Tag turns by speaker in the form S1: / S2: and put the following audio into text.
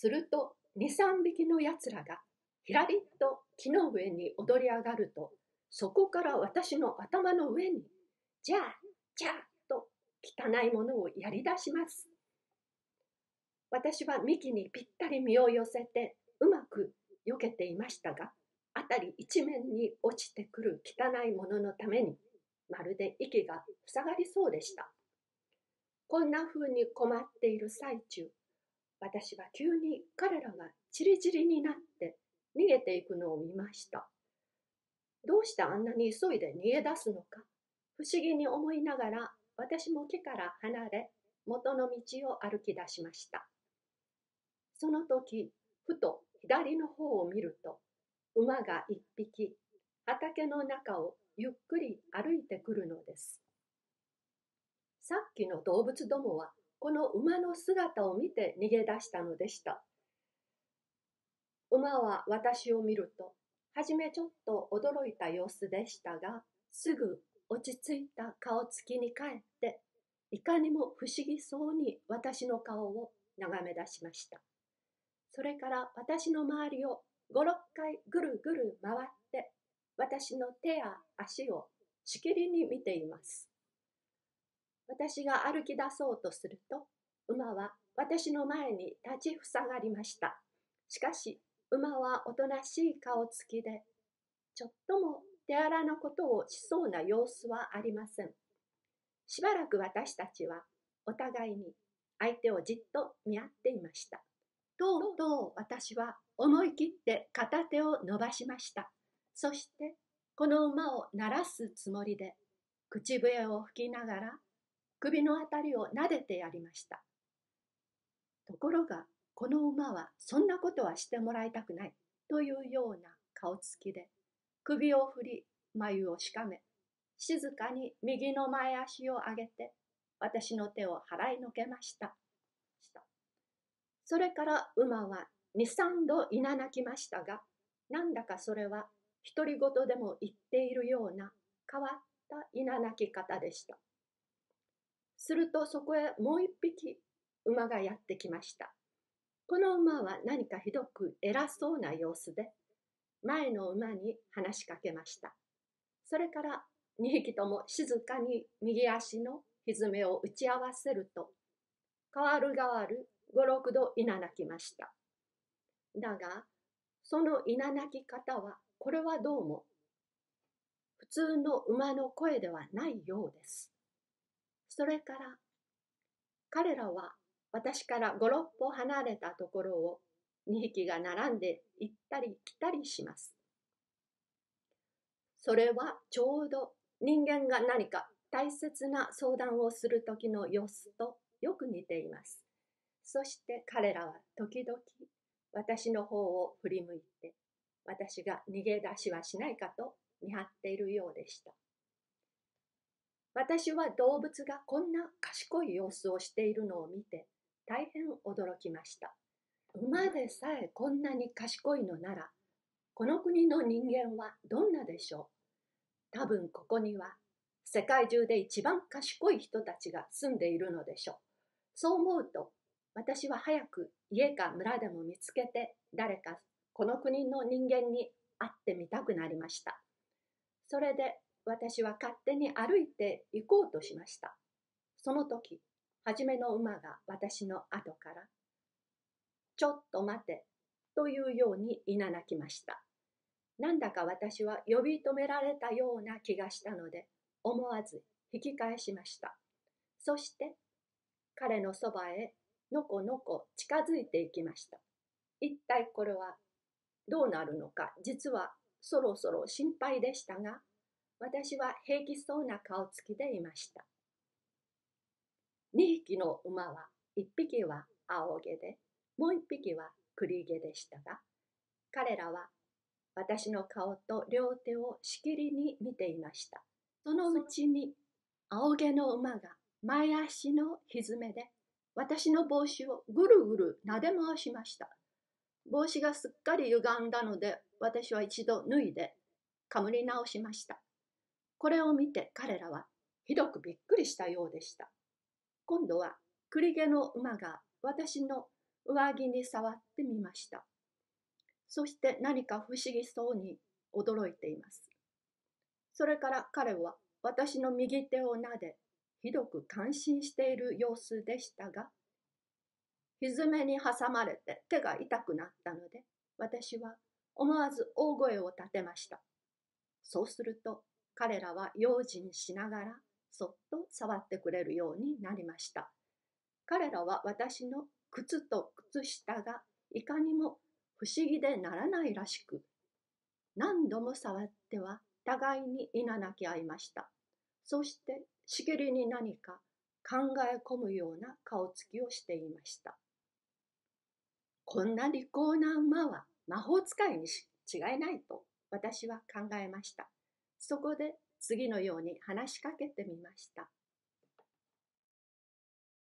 S1: すると23匹のやつらがひらりっと木の上に踊り上がるとそこから私の頭の上にじゃあじゃあと汚いものをやりだします私は幹にぴったり身を寄せてうまく避けていましたが辺り一面に落ちてくる汚いもののためにまるで息が塞がりそうでしたこんな風に困っている最中私は急に彼らがチリチリになって逃げていくのを見ました。どうしてあんなに急いで逃げ出すのか不思議に思いながら私も木から離れ元の道を歩き出しました。その時ふと左の方を見ると馬が一匹畑の中をゆっくり歩いてくるのです。さっきの動物どもはこの馬の姿を見て逃げ出したのでした。馬は私を見ると、はじめちょっと驚いた様子でしたが、すぐ落ち着いた顔つきに帰って、いかにも不思議そうに私の顔を眺め出しました。それから私の周りを5、6回ぐるぐる回って、私の手や足をしきりに見ています。私が歩き出そうとすると、馬は私の前に立ち塞がりました。しかし、馬はおとなしい顔つきで、ちょっとも手荒なことをしそうな様子はありません。しばらく私たちはお互いに相手をじっと見合っていました。とうとう私は思い切って片手を伸ばしました。そしてこの馬を鳴らすつもりで口笛を吹きながら首の辺りを撫でてやりました。ところが、この馬はそんなことはしてもらいたくないというような顔つきで、首を振り、眉をしかめ、静かに右の前足を上げて、私の手を払いのけました。それから馬は2、3度いななきましたが、なんだかそれは独り言でも言っているような変わったいななき方でした。するとそこへもう一匹馬がやってきました。この馬は何かひどく偉そうな様子で、前の馬に話しかけました。それから2匹とも静かに右足の蹄を打ち合わせると、変わる変わる五六度いななきました。だが、そのいななき方は、これはどうも、普通の馬の声ではないようです。それから彼らは私から5、6歩離れたところを2匹が並んで行ったり来たりします。それはちょうど人間が何か大切な相談をする時の様子とよく似ています。そして彼らは時々私の方を振り向いて私が逃げ出しはしないかと見張っているようでした。私は動物がこんな賢い様子をしているのを見て大変驚きました馬でさえこんなに賢いのならこの国の人間はどんなでしょう多分ここには世界中で一番賢い人たちが住んでいるのでしょうそう思うと私は早く家か村でも見つけて誰かこの国の人間に会ってみたくなりましたそれで私は勝手に歩いて行こうとしました。その時、初めの馬が私の後から、ちょっと待て、というようにいななきました。なんだか私は呼び止められたような気がしたので、思わず引き返しました。そして、彼のそばへのこのこ近づいていきました。一体これはどうなるのか、実はそろそろ心配でしたが、私は平気そうな顔つきでいました。2匹の馬は1匹は青毛でもう1匹は栗毛でしたが彼らは私の顔と両手をしきりに見ていましたそのうちに青毛の馬が前足のひづめで私の帽子をぐるぐる撫で回しました帽子がすっかり歪んだので私は一度脱いでかむり直しましたこれを見て彼らはひどくびっくりしたようでした。今度は栗毛の馬が私の上着に触ってみました。そして何か不思議そうに驚いています。それから彼は私の右手を撫で、ひどく感心している様子でしたが、ひずめに挟まれて手が痛くなったので、私は思わず大声を立てました。そうすると、彼らは用心しながらそっと触ってくれるようになりました。彼らは私の靴と靴下がいかにも不思議でならないらしく、何度も触っては互いにいな泣き合いました。そしてしきりに何か考え込むような顔つきをしていました。こんな利口な馬は魔法使いに違いないと私は考えました。そこで次のように話しかけてみました。